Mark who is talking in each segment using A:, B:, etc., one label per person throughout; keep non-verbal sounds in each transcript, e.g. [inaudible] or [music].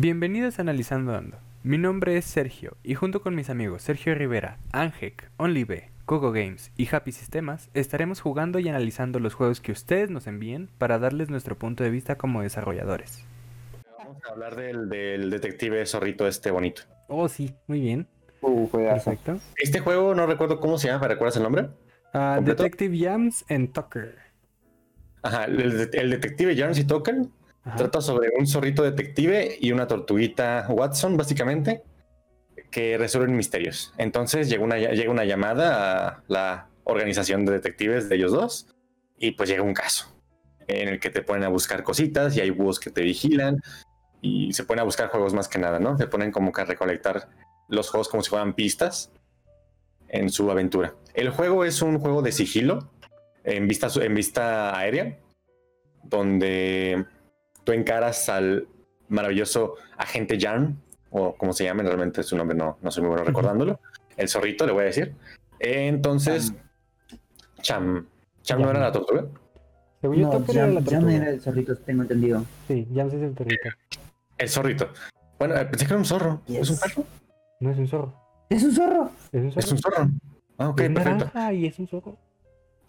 A: Bienvenidos a Analizando Ando. Mi nombre es Sergio y junto con mis amigos Sergio Rivera, Angek, OnlyB, Coco Games y Happy Sistemas estaremos jugando y analizando los juegos que ustedes nos envíen para darles nuestro punto de vista como desarrolladores.
B: Vamos a hablar del, del detective zorrito este bonito.
A: Oh, sí, muy bien.
C: Uh.
A: Perfecto.
B: Este juego no recuerdo cómo se llama, ¿me recuerdas el nombre?
A: Ah. Detective Yams and Tucker.
B: Ajá, el, el detective Jarns y Token Trata sobre un zorrito detective y una tortuguita Watson, básicamente, que resuelven misterios. Entonces llega una, llega una llamada a la organización de detectives de ellos dos y pues llega un caso en el que te ponen a buscar cositas y hay búhos que te vigilan y se ponen a buscar juegos más que nada, ¿no? Se ponen como que a recolectar los juegos como si fueran pistas en su aventura. El juego es un juego de sigilo en vista, en vista aérea, donde tú encaras al maravilloso agente Jan, o como se llame, realmente su nombre no, no soy muy bueno recordándolo. El zorrito, le voy a decir. Entonces, Cham. Cham no era la tortuga.
A: Según yo,
C: No, ya,
A: era la tortuga.
C: no era el zorrito, tengo entendido.
A: Sí, Yams es el perrito.
B: El zorrito. Bueno, eh, pensé que era un zorro.
C: Yes.
B: ¿Es un perro?
A: No es un zorro.
C: ¡Es un zorro!
A: Es un zorro.
B: Es un zorro. Ah, ok,
A: es
B: perfecto.
A: naranja y es un zorro.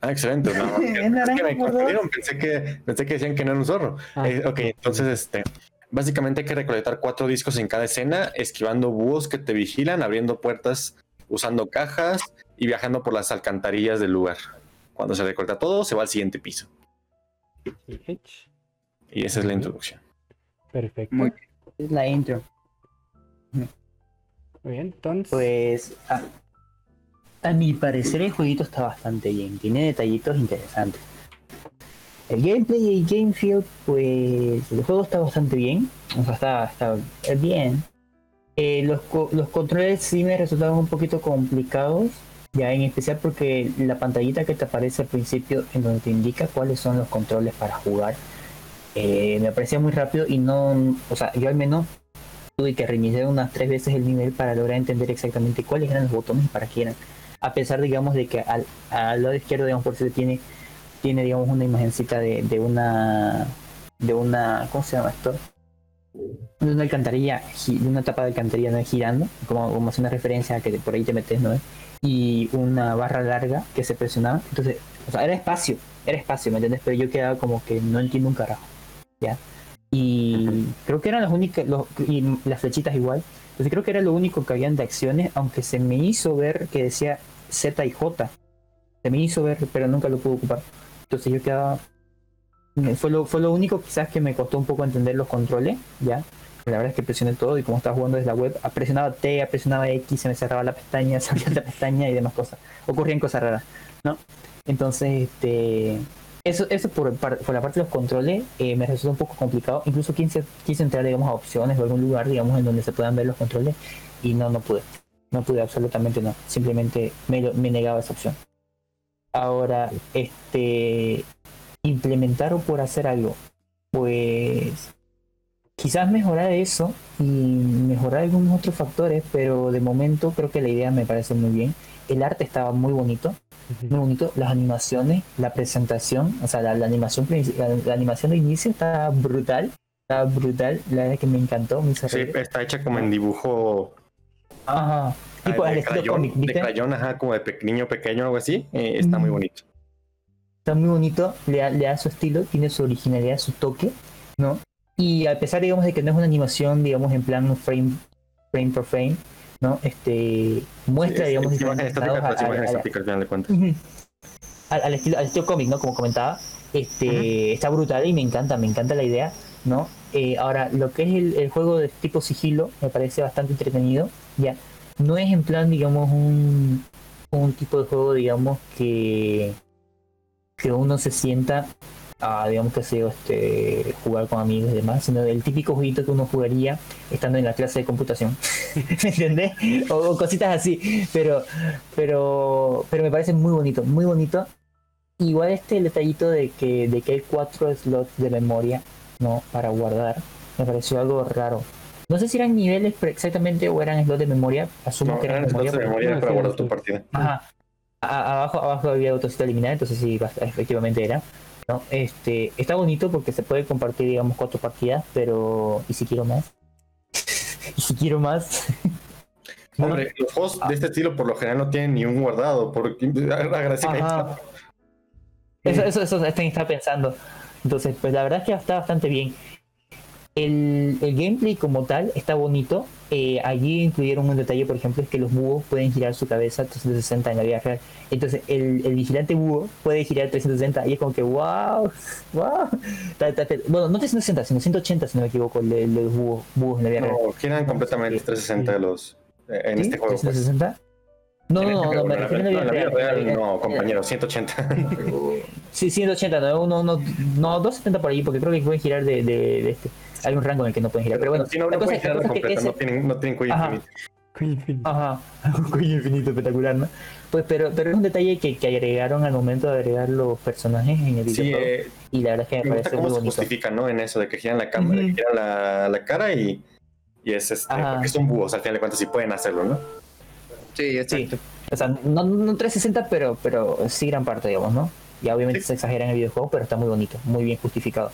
B: Ah, excelente. No, [laughs]
C: Es
B: que me confundieron. Pensé que, pensé que decían que no era un zorro.
A: Ah,
B: Eh, ok, entonces este. Básicamente hay que recolectar cuatro discos en cada escena, esquivando búhos que te vigilan, abriendo puertas, usando cajas y viajando por las alcantarillas del lugar. Cuando se recolecta todo, se va al siguiente piso. Y esa es la introducción.
A: Perfecto.
C: Muy Es la intro.
A: Muy bien, entonces.
C: Pues, a, a mi parecer, el jueguito está bastante bien. Tiene detallitos interesantes. El gameplay y el game feel, pues, el juego está bastante bien. O sea, está, está bien. Eh, los, los controles sí me resultaron un poquito complicados. Ya en especial porque la pantallita que te aparece al principio, en donde te indica cuáles son los controles para jugar, eh, me parecía muy rápido y no, o sea, yo al menos tuve que reiniciar unas tres veces el nivel para lograr entender exactamente cuáles eran los botones y para qué eran. A pesar, digamos, de que al, al lado izquierdo, digamos, por si tiene, tiene, digamos, una imagencita de, de una, de una, ¿cómo se llama esto? De una alcantarilla, de una tapa de alcantarilla ¿no? girando, como, como hace una referencia a que por ahí te metes, ¿no? Y una barra larga que se presionaba. Entonces, o sea, era espacio, era espacio, ¿me entiendes? Pero yo quedaba como que no entiendo un carajo, ¿ya? Y creo que eran las únicas, los, y las flechitas igual. Entonces creo que era lo único que habían de acciones, aunque se me hizo ver que decía Z y J. Se me hizo ver, pero nunca lo pude ocupar. Entonces yo quedaba... Fue lo, fue lo único quizás que me costó un poco entender los controles, ¿ya? La verdad es que presioné todo y como estaba jugando desde la web, presionaba T, presionaba X, se me cerraba la pestaña, [laughs] se abría la pestaña y demás cosas. Ocurrían cosas raras, ¿no? Entonces, este... Eso, eso por, por la parte de los controles eh, me resultó un poco complicado. Incluso quise, quise entrar, digamos, a opciones o algún lugar, digamos, en donde se puedan ver los controles y no, no pude. No pude, absolutamente no. Simplemente me, me negaba esa opción. Ahora, este, implementar o por hacer algo, pues quizás mejorar eso y mejorar algunos otros factores, pero de momento creo que la idea me parece muy bien. El arte estaba muy bonito. Muy bonito, las animaciones, la presentación, o sea, la, la animación la, la animación de inicio está brutal, está brutal, la verdad que me encantó, me hizo
B: Sí, está hecha como en dibujo
C: Ajá, tipo
B: de
C: estilo
B: crayón,
C: cómic,
B: de crayón, ajá, como de pe- niño pequeño, algo así. eh, está muy bonito.
C: Está muy bonito, le da, le da su estilo, tiene su originalidad, su toque, ¿no? Y a pesar, digamos, de que no es una animación, digamos, en plan frame, frame por frame, ¿no? Este, muestra,
B: Sí,
C: digamos,
B: al
C: al, al estilo, al estilo cómic, ¿no? Como comentaba, este, está brutal y me encanta, me encanta la idea, ¿no? Eh, ahora, lo que es el, el juego de tipo sigilo me parece bastante entretenido, ya. No es en plan, digamos, un, un tipo de juego, digamos, que, que uno se sienta a, digamos, que yo, este, jugar con amigos y demás, sino el típico jueguito que uno jugaría estando en la clase de computación. [laughs] ¿Me entendés? O, o cositas así, pero, pero, pero me parece muy bonito, muy bonito. Igual este detallito de que, de que hay cuatro slots de memoria, ¿no? Para guardar, me pareció algo raro. No sé si eran niveles exactamente o eran slots de memoria, asumo
B: No,
C: que eran
B: eran
C: memoria.
B: espacios de memoria para guardar tu partida.
C: Ajá. A- abajo, abajo había botoncito de eliminar, entonces sí, efectivamente era. ¿No? Este, está bonito porque se puede compartir, digamos, cuatro partidas, pero. Y si quiero más. [laughs] si quiero más. [laughs]
B: Hombre, los juegos de este estilo por lo general no tienen ni un guardado. Por... Agradece que
C: Ajá. Eso, eso, eso es está pensando. Entonces, pues la verdad es que está bastante bien. El, el gameplay como tal está bonito. Eh, allí incluyeron un detalle, por ejemplo, es que los búhos pueden girar su cabeza 360 en la vida real. Entonces, el, el vigilante búho puede girar 360 y es como que, wow, wow. Bueno, no 360, sino 180, si no me equivoco, de los búhos, búhos en la vida real.
B: No, giran completamente 360 de los eh, en
C: ¿Sí?
B: este juego. pues.
C: 360. No, no,
B: este
C: no,
B: juego,
C: me refiero a la
B: no,
C: vida real,
B: no, compañero, 180.
C: Sí, 180, no, no, no, no 270 por ahí, porque creo que pueden girar de, de, de este. Hay un rango en el que no pueden girar, pero bueno,
B: Si no, no pueden girar
C: ese-
B: no tienen, no tienen cuello
C: Ajá.
B: infinito.
C: Ajá, [laughs] un cuello infinito espectacular, ¿no? Pues, pero, pero es un detalle que, que agregaron al momento de agregar los personajes en el
B: Sí,
C: videojuego.
B: eh,
C: y la verdad es que me parece
B: cómo
C: muy
B: se
C: bonito.
B: justifica, ¿no? En eso de que giran la cámara,
C: Ujú.
B: giran la, la cara y, y es este,
C: Ajá.
B: porque son búhos, al final de cuentas, sí pueden hacerlo, ¿no?
D: Sí, exacto.
C: Sí, o sea, no, no 360, pero, pero sí gran parte, digamos, ¿no? Ya obviamente
B: Sí.
C: se exagera en el videojuego, pero está muy bonito, muy bien justificado.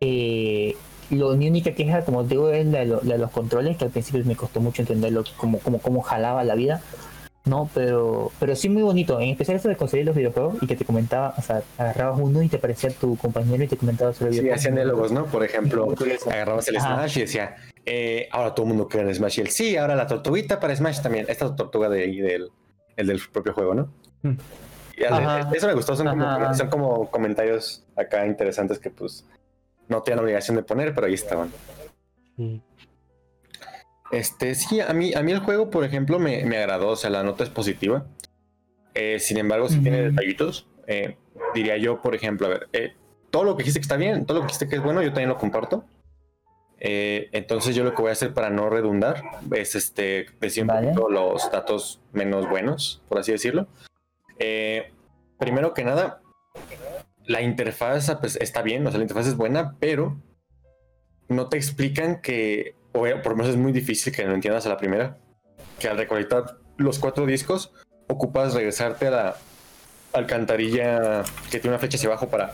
C: Eh, lo, mi única queja, como te digo, es la, de lo- la de los controles, que al principio me costó mucho entenderlo, como, como, como jalaba la vida. No, pero, pero sí muy bonito, en especial eso de conseguir los videojuegos y que te comentaba, o sea, agarrabas uno y te parecía tu compañero y te comentaba sobre el
B: Sí, hacían diálogos, ¿no? Por ejemplo,
C: curioso.
B: agarrabas el
C: Ajá.
B: Smash y decía, eh, ahora todo el mundo quiere el Smash y él, sí, ahora la tortuguita para Smash también. Esta tortuga de ahí del, el del propio juego, ¿no?
A: Mm.
B: Y al-
C: Ajá.
B: eso me gustó, son como, son como comentarios acá interesantes que pues no tienen obligación de poner, pero ahí estaban.
A: Sí.
B: Este, sí, a mí, a mí el juego, por ejemplo, me, me agradó, o sea, la nota es positiva. Eh, sin embargo, sí tiene detallitos. Eh, diría yo, por ejemplo, a ver, eh, todo lo que dijiste que está bien, todo lo que dijiste que es bueno, yo también lo comparto. Entonces yo lo que voy a hacer para no redundar es este decir un
C: Vale.
B: poquito los datos menos buenos, por así decirlo. Primero que nada, la interfaz pues, está bien, o sea, la interfaz es buena, pero no te explican que, o por lo menos es muy difícil que lo entiendas a la primera, que al recolectar los cuatro discos, ocupas regresarte a la alcantarilla que tiene una flecha hacia abajo para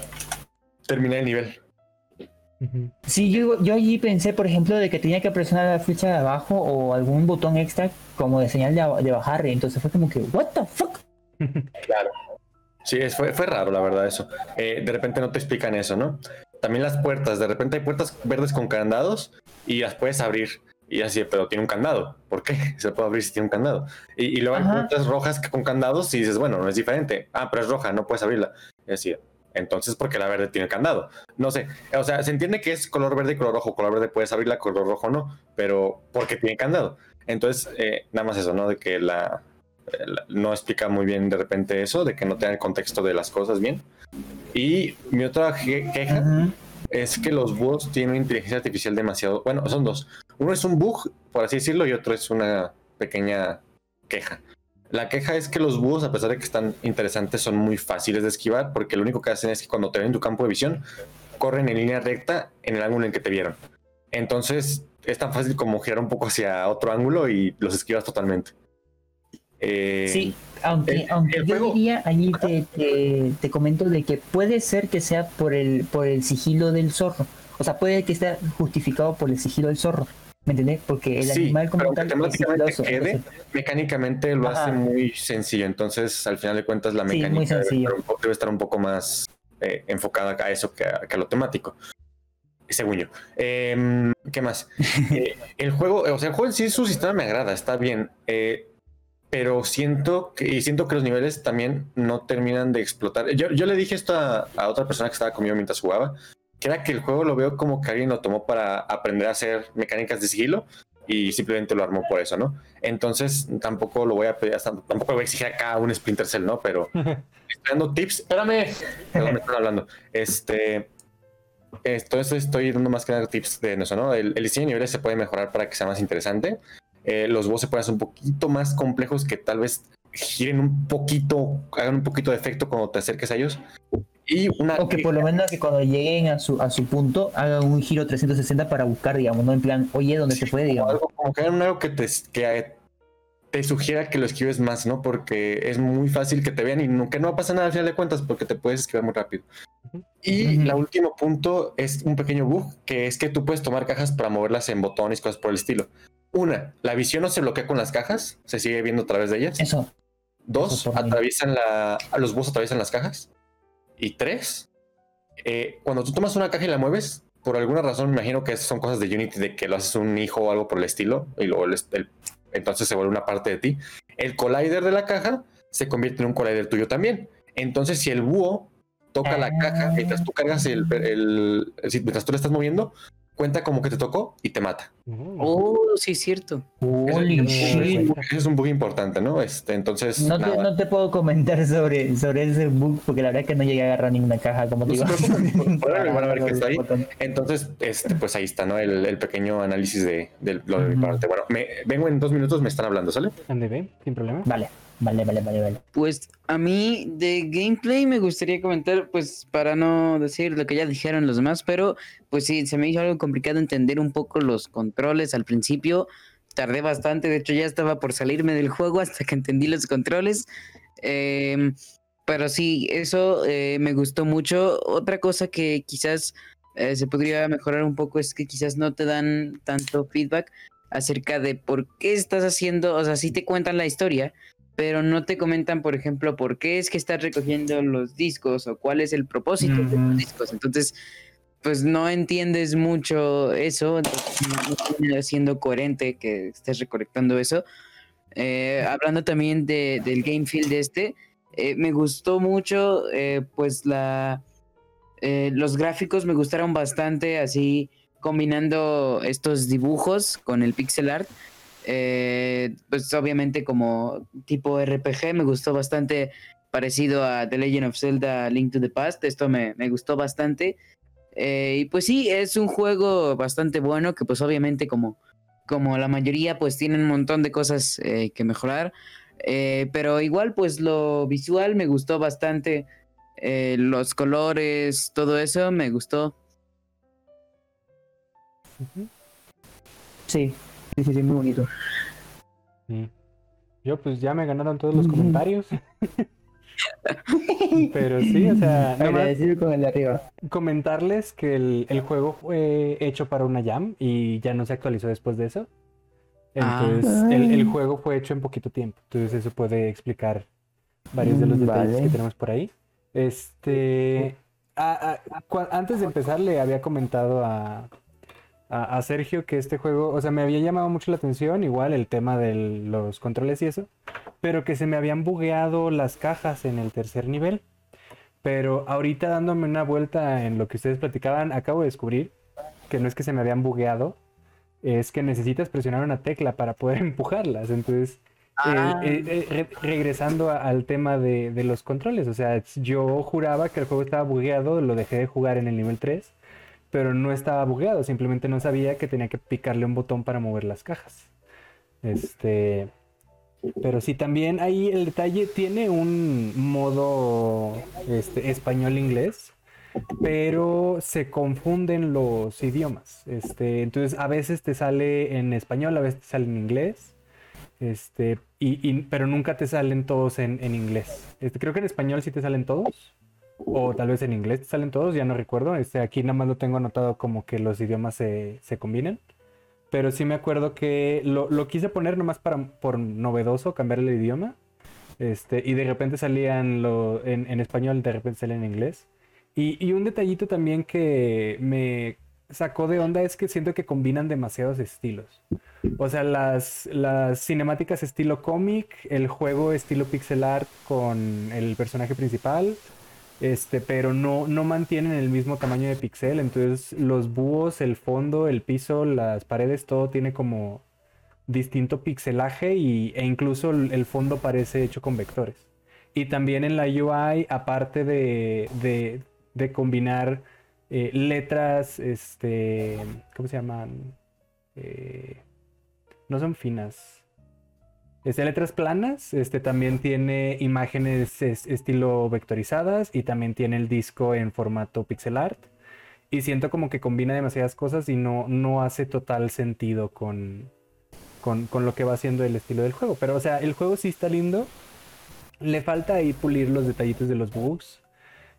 B: terminar el nivel.
C: Sí, yo, yo allí pensé, por ejemplo, de que tenía que presionar la flecha de abajo o algún botón extra como de señal de, de bajar. Y entonces fue como que, ¿What the fuck? [laughs]
B: Claro. Sí, fue, fue raro, la verdad, eso. Eh, de repente no te explican eso, ¿no? También las puertas, de repente hay puertas verdes con candados y las puedes abrir. Y así, pero tiene un candado. ¿Por qué? [laughs] Se puede abrir si tiene un candado. Y, y luego hay
C: Ajá.
B: puertas rojas que- con candados y dices, bueno, no es diferente. Ah, pero es roja, no puedes abrirla. Y así, entonces, porque la verde tiene candado? No sé. O sea, se entiende que es color verde y color rojo. Color verde puedes abrirla, color rojo no. Pero porque tiene candado. Entonces, eh, nada más eso, ¿no? De que la- no explica muy bien de repente eso, de que no tenga el contexto de las cosas bien. Y mi otra queja es que los búhos tienen inteligencia artificial demasiado. Bueno, son dos. Uno es un bug, por así decirlo, y otro es una pequeña queja. La queja es que los búhos, a pesar de que están interesantes, son muy fáciles de esquivar, porque lo único que hacen es que cuando te ven en tu campo de visión, corren en línea recta en el ángulo en que te vieron. Entonces, es tan fácil como girar un poco hacia otro ángulo y los esquivas totalmente. Eh,
C: Sí, aunque,
B: el-
C: aunque
B: el
C: yo
B: juego-
C: diría, allí te, te, te comento de que puede ser que sea por el, por el sigilo del zorro. O sea, puede que esté justificado por el sigilo del zorro. ¿Me entendés? Porque el
B: Sí,
C: animal como
B: pero
C: tal
B: temáticamente quede, mecánicamente lo
C: Ajá.
B: hace muy sencillo. Entonces, al final de cuentas, la
C: Sí,
B: mecánica debe, estar un, po- debe estar un poco más eh, enfocada a eso que a, que a lo temático. Según yo. Em, ¿Qué más? [laughs] Eh, el juego, o sea, el juego en sí, su sistema me agrada, está bien. eh, pero siento que, y siento que los niveles también no terminan de explotar. Yo, yo le dije esto a, a otra persona que estaba conmigo mientras jugaba, que era que el juego lo veo como que alguien lo tomó para aprender a hacer mecánicas de sigilo y simplemente lo armó por eso, ¿no? Entonces tampoco lo voy a pedir, hasta- tampoco voy a exigir acá un Splinter Cell, ¿no? Pero [laughs] estoy dando tips. Espérame, perdón, me están hablando. Este, entonces estoy dando más que nada tips de eso, ¿no? El, el diseño de niveles se puede mejorar para que sea más interesante. Eh, los boss se pueden hacer un poquito más complejos que tal vez giren un poquito, hagan un poquito de efecto cuando te acerques a ellos. Y una
C: O que por lo menos que cuando lleguen a su, a su punto hagan un giro 360 para buscar, digamos, ¿no? En plan, oye, ¿dónde se puede, digamos?
B: algo, como que hagan algo que te, que te sugiera que lo esquives más, ¿no? Porque es muy fácil que te vean y no, que no pasa nada al final de cuentas porque te puedes esquivar muy rápido. Y el último punto es un pequeño bug, que es que tú puedes tomar cajas para moverlas en botones, cosas por el estilo. Una, la visión no se bloquea con las cajas, se sigue viendo a través de ellas.
C: Eso.
B: Dos,
C: Eso
B: atraviesan la, a los búhos atraviesan las cajas. Y tres, eh, cuando tú tomas una caja y la mueves, por alguna razón me imagino que son cosas de Unity, de que lo haces un hijo o algo por el estilo, y luego el- el- entonces se vuelve una parte de ti. El collider de la caja se convierte en un collider tuyo también. Entonces, si el búho toca la
C: Ah.
B: caja mientras tú cargas el, el- mientras tú le estás moviendo, cuenta como que te tocó y te mata.
A: Uh,
D: Oh, sí, es cierto.
B: Ese-
C: Holy
B: ese,
C: shit.
B: ese es un bug importante, ¿no? Este, entonces,
C: No te,
B: nada.
C: no te puedo comentar sobre, sobre ese bug porque la verdad es que no llegué a agarrar ninguna caja como te digo. [laughs]
B: Entonces, este, pues ahí está, ¿no? El, el pequeño análisis de, de lo de mi parte. Bueno, me, vengo en dos minutos, me están hablando, ¿sale?
A: ande, sin problema.
C: Vale, vale, vale, vale, vale.
D: Pues a mí de gameplay me gustaría comentar, pues para no decir lo que ya dijeron los demás, pero pues sí, se me hizo algo complicado entender un poco los controles al principio. Tardé bastante, de hecho ya estaba por salirme del juego hasta que entendí los controles. Em, pero sí, eso eh, me gustó mucho. Otra cosa que quizás eh, se podría mejorar un poco es que quizás no te dan tanto feedback acerca de por qué estás haciendo, o sea, sí te cuentan la historia, pero no te comentan, por ejemplo, por qué es que estás recogiendo los discos o cuál es el propósito de los discos. Entonces, pues no entiendes mucho eso, entonces no, no siendo coherente que estés recolectando eso. Eh, hablando también de, del game feel de este, eh, me gustó mucho, eh, pues la los gráficos me gustaron bastante, así combinando estos dibujos con el pixel art. Eh, pues obviamente como tipo RPG me gustó bastante parecido a The Legend of Zelda Link to the Past. Esto me, me gustó bastante. Eh, y pues sí, es un juego bastante bueno que pues obviamente como, como la mayoría pues tiene un montón de cosas eh, que mejorar. Eh, pero igual pues lo visual me gustó bastante. Eh, los colores, todo eso me gustó.
C: Sí, sí, sí, sí, muy bonito.
A: Sí. Yo pues ya me ganaron todos los comentarios. [laughs] Pero sí, o sea,
C: Agradecido con el de arriba.
A: comentarles que el, el juego fue hecho para una jam y ya no se actualizó después de eso.
D: Ah.
A: Entonces, el, el juego fue hecho en poquito tiempo. Entonces, eso puede explicar varios de los
C: Mm,
A: detalles
C: vale.
A: que tenemos por ahí. Este. a- a- cua- antes de empezar, le había comentado a, a, a Sergio que este juego, o sea, me había llamado mucho la atención, igual el tema de los controles y eso, pero que se me habían bugueado las cajas en el tercer nivel. Pero ahorita dándome una vuelta en lo que ustedes platicaban, acabo de descubrir que no es que se me habían bugueado, es que necesitas presionar una tecla para poder [laughs] empujarlas. Entonces, eh,
D: Ah.
A: eh, eh, re- regresando a- al tema de, de los controles, o sea, yo juraba que el juego estaba bugueado, lo dejé de jugar en el nivel 3, pero no estaba bugueado, simplemente no sabía que tenía que picarle un botón para mover las cajas. Este, pero sí, también ahí el detalle tiene un modo este, español-inglés, pero se confunden los idiomas. Este, entonces, a veces te sale en español, a veces te sale en inglés. Este, y, y- pero nunca te salen todos en, en inglés. Este, creo que en español sí te salen todos. O tal vez en inglés salen todos, ya no recuerdo. Este, aquí nada más lo tengo anotado como que los idiomas se, se combinan. Pero sí me acuerdo que lo, lo quise poner nomás para, por novedoso, cambiar el idioma. Este, y de repente salían lo, en, en español, de repente salían en inglés. Y, y un detallito también que me sacó de onda es que siento que combinan demasiados estilos. O sea, las, las cinemáticas estilo cómic, el juego estilo pixel art con el personaje principal, este, pero no, no mantienen el mismo tamaño de pixel. Entonces, los búhos, el fondo, el piso, las paredes, todo tiene como distinto pixelaje y, e incluso el, fondo parece hecho con vectores. Y también en la UI, aparte de, de- de combinar eh, letras, este, ¿cómo se llaman? Eh, no son finas. Este, letras planas, este también tiene imágenes es- estilo vectorizadas y también tiene el disco en formato pixel art. Y siento como que combina demasiadas cosas y no, no hace total sentido con, con, con lo que va haciendo el estilo del juego. Pero, o sea, el juego sí está lindo. Le falta ahí pulir los detallitos de los bugs.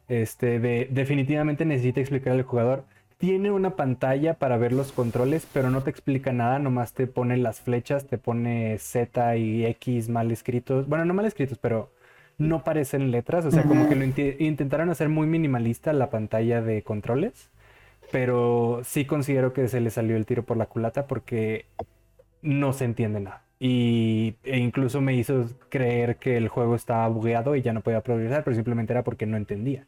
A: Este, de, definitivamente necesita explicar al jugador tiene una pantalla para ver los controles, pero no te explica nada, nomás te pone las flechas, te pone Z y X mal escritos. Bueno, no mal escritos, pero no parecen letras. O sea, como que lo intentaron hacer muy minimalista la pantalla de controles. Pero sí considero que se le salió el tiro por la culata porque no se entiende nada. Y e incluso me hizo creer que el juego estaba bugueado y ya no podía progresar, pero simplemente era porque no entendía.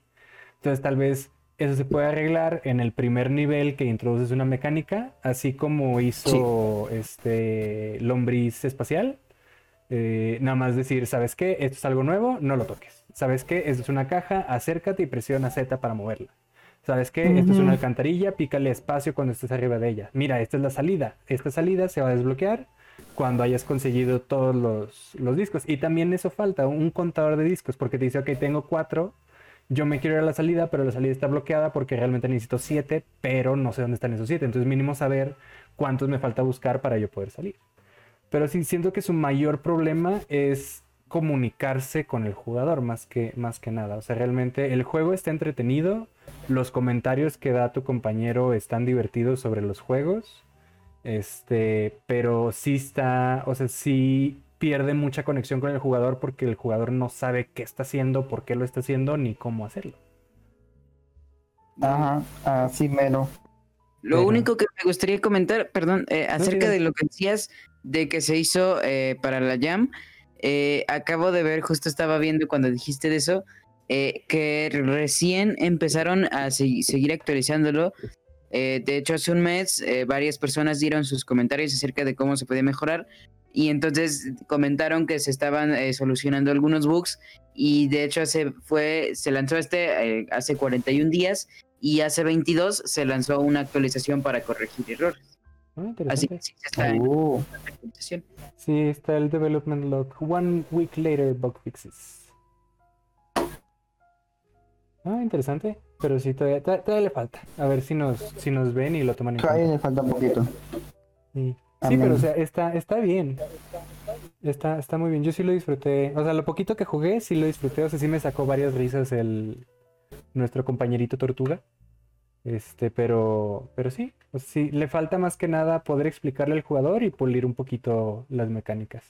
A: Entonces tal vez eso se puede arreglar en el primer nivel que introduces una mecánica, así como hizo este lombriz espacial. Eh, nada más decir, ¿sabes qué? Esto es algo nuevo, no lo toques. ¿Sabes qué? Esto es una caja, acércate y presiona Z para moverla. ¿Sabes qué? Esto es una alcantarilla, pícale espacio cuando estés arriba de ella. Mira, esta es la salida. Esta salida se va a desbloquear cuando hayas conseguido todos los, los discos. Y también eso falta, un contador de discos, porque te dice, ok, tengo cuatro, yo me quiero ir a la salida, pero la salida está bloqueada porque realmente necesito siete, pero no sé dónde están esos siete. Entonces mínimo saber cuántos me falta buscar para yo poder salir. Pero sí siento que su mayor problema es comunicarse con el jugador más que, más que nada. O sea, realmente el juego está entretenido, los comentarios que da tu compañero están divertidos sobre los juegos. Este, pero sí está, o sea, sí pierde mucha conexión con el jugador porque el jugador no sabe qué está haciendo, por qué lo está haciendo, ni cómo hacerlo.
C: Ajá, así mero.
D: Lo
A: Pero-
D: único que me gustaría comentar, perdón, eh, acerca de lo que decías de que se hizo eh, para la Jam, eh, acabo de ver, justo estaba viendo cuando dijiste de eso, eh, que recién empezaron a se- seguir actualizándolo. Eh, de hecho, hace un mes eh, varias personas dieron sus comentarios acerca de cómo se podía mejorar y entonces comentaron que se estaban eh, solucionando algunos bugs y de hecho se fue se lanzó este eh, hace 41 días y hace 22 se lanzó una actualización para corregir errores.
A: Ah,
D: Así que sí se está en
C: Uh,
D: la actualización.
A: Sí, está el development log. One week later, bug fixes. Ah, interesante. Pero sí, todavía, todavía- todavía le falta. A ver si nos, si nos ven y lo toman en
C: todavía
A: cuenta.
C: le falta un poquito.
A: Sí, Sí, pero o sea, está, está bien. Está, está muy bien. Yo sí lo disfruté. O sea, lo poquito que jugué, sí lo disfruté. O sea, sí me sacó varias risas el nuestro compañerito Tortuga. Este, pero, pero sí, o sea, sí, le falta más que nada poder explicarle al jugador y pulir un poquito las mecánicas.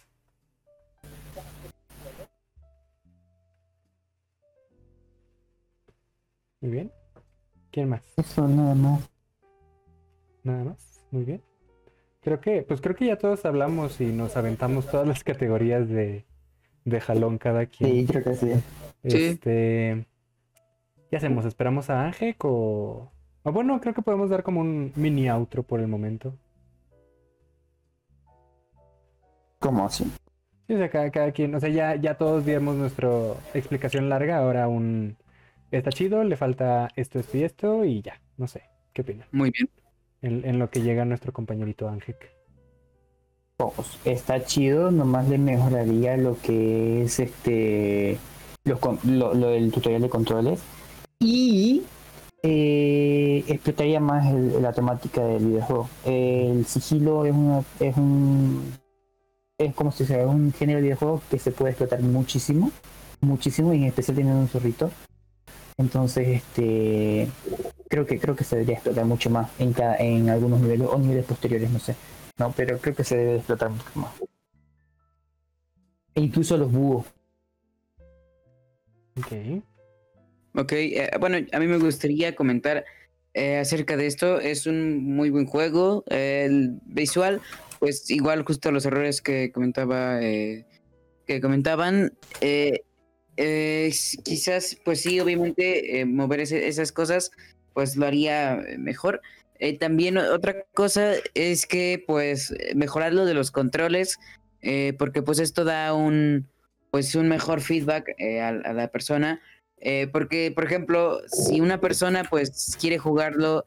A: Muy bien. ¿Quién más?
C: Eso nada más.
A: Nada más. Muy bien. Creo que, pues creo que ya todos hablamos y nos aventamos todas las categorías de, de jalón cada quien.
C: Sí, creo que sí.
A: Este, ¿qué hacemos? ¿Esperamos a Ángel o, o bueno, creo que podemos dar como un mini outro por el momento.
C: ¿Cómo así?
A: Sí, o sea, cada, cada quien, o sea, ya, ya todos dimos nuestra explicación larga, ahora un está chido, le falta esto, esto y esto y ya, no sé, ¿qué opinan?
D: Muy bien.
A: En, lo que llega nuestro compañerito Ángel.
C: Pues, está chido, nomás le mejoraría lo que es este los lo, lo del tutorial de controles y eh, explotaría más el- la temática del videojuego. El sigilo es una es un es como si sea un género de videojuego que se puede explotar muchísimo, muchísimo y en especial teniendo un zorrito. Entonces, este creo que creo que se debería explotar mucho más en cada, en algunos niveles o niveles posteriores, no sé. No, pero creo que se debe explotar mucho más. E incluso los búhos.
A: Ok.
D: Ok, eh, bueno, a mí me gustaría comentar eh, acerca de esto. Es un muy buen juego. eh, el visual, pues igual justo los errores que comentaba, eh, que comentaban. eh, eh, quizás, pues sí, obviamente, eh, mover ese- esas cosas, pues lo haría eh, mejor. Eh, también otra cosa es que, pues, mejorar lo de los controles, eh, porque pues esto da un, pues, un mejor feedback eh, a, a la persona. Eh, porque, por ejemplo, si una persona pues quiere jugarlo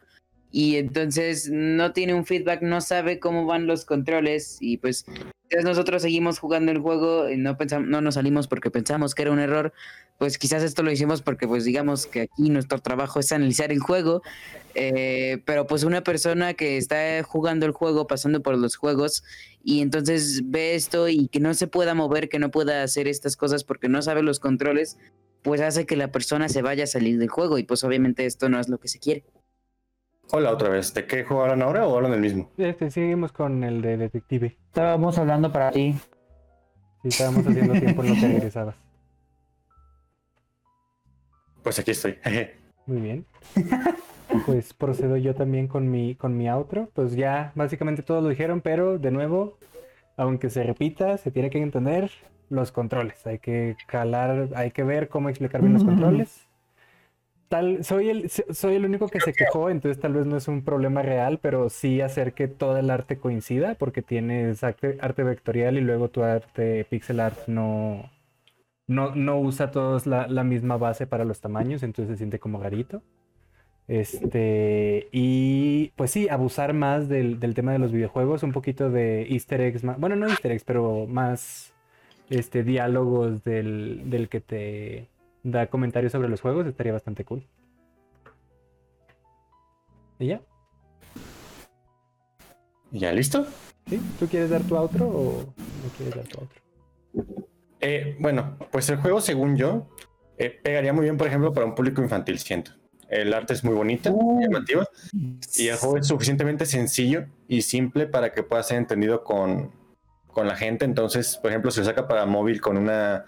D: y entonces no tiene un feedback, no sabe cómo van los controles y pues quizás nosotros seguimos jugando el juego y no pensamos, no nos salimos porque pensamos que era un error, pues quizás esto lo hicimos porque pues digamos que aquí nuestro trabajo es analizar el juego, eh, pero pues una persona que está jugando el juego, pasando por los juegos y entonces ve esto y que no se pueda mover, que no pueda hacer estas cosas porque no sabe los controles, pues hace que la persona se vaya a salir del juego y pues obviamente esto no es lo que se quiere.
B: Hola otra vez. ¿De qué juego hablan ahora o hablan del mismo?
A: Este, seguimos con el de detective.
C: Estábamos hablando para ti.
A: Sí, estábamos haciendo tiempo en lo que regresabas.
B: Pues aquí estoy. [laughs]
A: Muy bien. Pues procedo yo también con mi, con mi outro. Pues ya básicamente todos lo dijeron, pero de nuevo, aunque se repita, se tiene que entender los controles. Hay que calar, hay que ver cómo explicar bien los controles. Tal, soy el, soy el único que se quejó, entonces tal vez no es un problema real, pero sí hacer que todo el arte coincida, porque tienes arte, arte vectorial y luego tu arte pixel art no, no, no usa todos la, la misma base para los tamaños, entonces se siente como rarito. Este, y pues sí, abusar más del, del tema de los videojuegos, un poquito de easter eggs, más, bueno, no easter eggs, pero más este, diálogos del, del que te da comentarios sobre los juegos, estaría bastante cool. ¿Y ya?
B: ¿Ya listo?
A: ¿Sí? ¿Tú quieres dar tu outro o no quieres dar tu outro?
B: Eh, bueno, pues el juego, según yo, eh, pegaría muy bien, por ejemplo, para un público infantil, siento. El arte es muy bonita,
C: Uh.
B: llamativa, y el juego es suficientemente sencillo y simple para que pueda ser entendido con, con la gente. Entonces, por ejemplo, si lo saca para móvil con una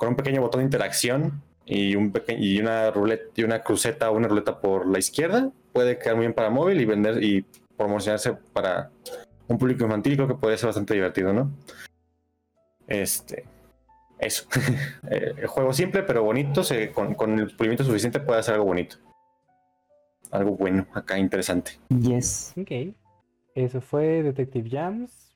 B: con un pequeño botón de interacción y, un peque- y una ruleta y una cruceta o una ruleta por la izquierda, puede quedar muy bien para móvil y vender y promocionarse para un público infantil. Creo que puede ser bastante divertido, ¿no? Este, eso. [laughs] Eh, el juego simple pero bonito, se- con, con el pulimiento suficiente puede hacer algo bonito. Algo bueno, acá interesante.
C: Yes.
A: Ok. Eso fue Detective Jams.